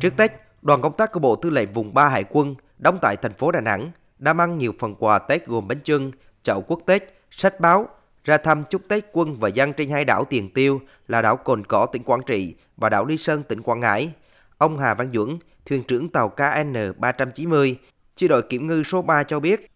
Trước Tết, đoàn công tác của Bộ Tư lệnh vùng 3 Hải quân đóng tại thành phố Đà Nẵng đã mang nhiều phần quà Tết gồm bánh chưng, chậu quốc Tết, sách báo, ra thăm chúc Tết quân và dân trên hai đảo Tiền Tiêu là đảo Cồn Cỏ tỉnh Quảng Trị và đảo Lý Sơn tỉnh Quảng Ngãi. Ông Hà Văn Duẩn, thuyền trưởng tàu KN390, chi đội kiểm ngư số 3 cho biết,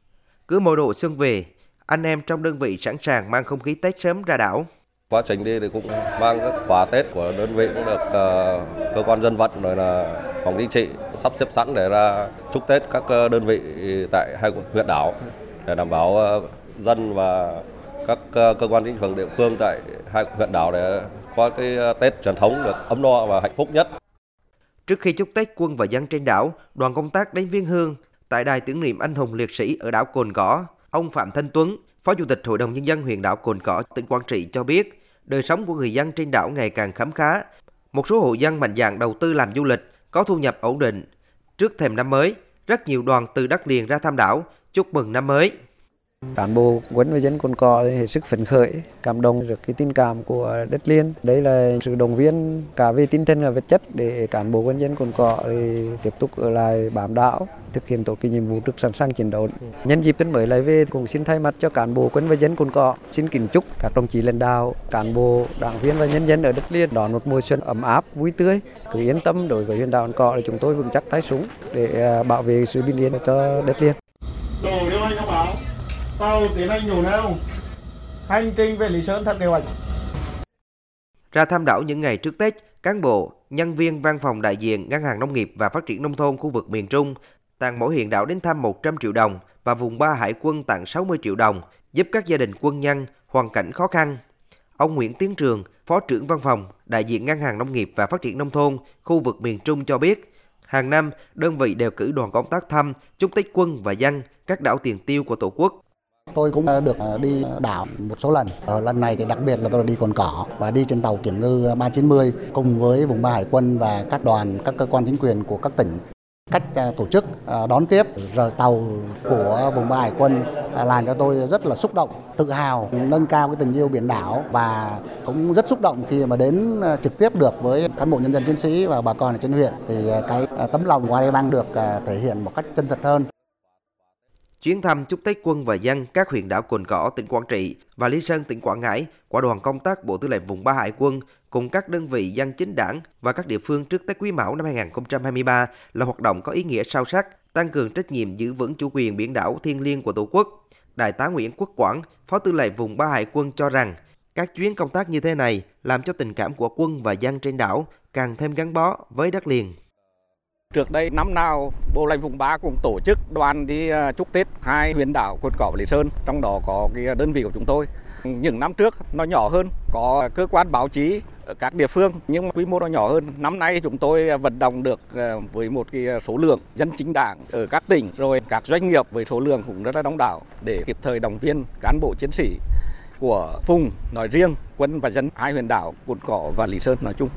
cứ mỗi độ xuân về, anh em trong đơn vị sẵn sàng mang không khí Tết sớm ra đảo. Quá trình đi thì cũng mang các quà Tết của đơn vị cũng được uh, cơ quan dân vận rồi là phòng chính trị sắp xếp sẵn để ra chúc Tết các ờ, đơn vị tại hai huyện đảo để đảm bảo uh, dân và các cơ quan chính quyền địa phương tại hai huyện đảo để có cái Tết truyền thống được ấm no và hạnh phúc nhất. Trước khi chúc Tết quân và dân trên đảo, đoàn công tác đến viên hương tại đài tưởng niệm anh hùng liệt sĩ ở đảo Cồn Cỏ. Ông Phạm Thanh Tuấn, Phó Chủ tịch Hội đồng Nhân dân huyện đảo Cồn Cỏ, tỉnh Quảng Trị cho biết, đời sống của người dân trên đảo ngày càng khấm khá. Một số hộ dân mạnh dạn đầu tư làm du lịch, có thu nhập ổn định. Trước thềm năm mới, rất nhiều đoàn từ đất liền ra thăm đảo, chúc mừng năm mới. Cán bộ quân và dân Cồn Cỏ hết sức phấn khởi, cảm động được cái tình cảm của đất liền. Đây là sự động viên cả về tinh thần và vật chất để cán bộ quân dân Cồn Cỏ tiếp tục ở lại bám đảo, thực hiện tốt cái nhiệm vụ trực sẵn sàng chiến đấu. Nhân dịp Tết mới lại về cũng xin thay mặt cho cán bộ quân và dân Cồn Cỏ xin kính chúc các đồng chí lãnh đạo, cán bộ, đảng viên và nhân dân ở đất liền đón một mùa xuân ấm áp, vui tươi. Cứ yên tâm đối với huyện đảo Cồn Cỏ thì chúng tôi vững chắc tay súng để à, bảo vệ sự bình yên cho đất liền. Đồ tàu tiến hành nhổ neo hành trình về Lý Sơn theo kế hoạch. Ra thăm đảo những ngày trước Tết, cán bộ, nhân viên văn phòng đại diện Ngân hàng Nông nghiệp và Phát triển Nông thôn khu vực miền Trung tặng mỗi huyện đảo đến thăm 100 triệu đồng và vùng 3 Hải quân tặng 60 triệu đồng, giúp các gia đình quân nhân hoàn cảnh khó khăn. Ông Nguyễn Tiến Trường, Phó trưởng văn phòng, đại diện Ngân hàng Nông nghiệp và Phát triển Nông thôn khu vực miền Trung cho biết, hàng năm đơn vị đều cử đoàn công tác thăm chúc Tết quân và dân các đảo tiền tiêu của Tổ quốc. Tôi cũng được à, đi đảo một số lần. Ở lần này thì đặc biệt là tôi đi Cồn Cỏ và đi trên tàu kiểm ngư 390 cùng với vùng ba hải quân và các đoàn, các cơ quan chính quyền của các tỉnh cách à, tổ chức à, đón tiếp rời tàu của vùng ba hải quân làm cho tôi rất là xúc động, tự hào, nâng cao cái tình yêu biển đảo và cũng rất xúc động khi mà đến trực tiếp được với cán bộ nhân dân chiến sĩ và bà con ở trên huyện thì cái tấm lòng của Arebang được thể hiện một cách chân thật hơn. Chuyến thăm chúc Tết quân và dân các huyện đảo Cồn Cỏ, tỉnh Quảng Trị và Lý Sơn, tỉnh Quảng Ngãi của đoàn công tác Bộ Tư lệnh vùng 3 Hải quân cùng các đơn vị dân chính đảng và các địa phương trước Tết Quý Mão năm 2023 là hoạt động có ý nghĩa sâu sắc, tăng cường trách nhiệm giữ vững chủ quyền biển đảo thiêng liêng của Tổ quốc. Đại tá Nguyễn Quốc Quảng, Phó Tư lệnh vùng 3 Hải quân cho rằng các chuyến công tác như thế này làm cho tình cảm của quân và dân trên đảo càng thêm gắn bó với đất liền. Trước đây năm nào Bộ Lệnh vùng 3 cũng tổ chức đoàn đi ờ, chúc Tết hai huyện đảo Cồn Cỏ và Lý Sơn, trong đó có cái ờ, đơn vị của chúng tôi. Những năm trước nó nhỏ hơn, có cơ quan báo chí ở các địa phương nhưng mà quy mô nó nhỏ hơn. Năm nay chúng tôi ờ, vận động được với một cái số lượng dân chính đảng ở các tỉnh rồi các doanh nghiệp với số lượng cũng rất là đông đảo để kịp thời động viên cán bộ chiến sĩ của vùng nói riêng, quân và dân hai huyện đảo Cồn Cỏ và Lý Sơn nói chung.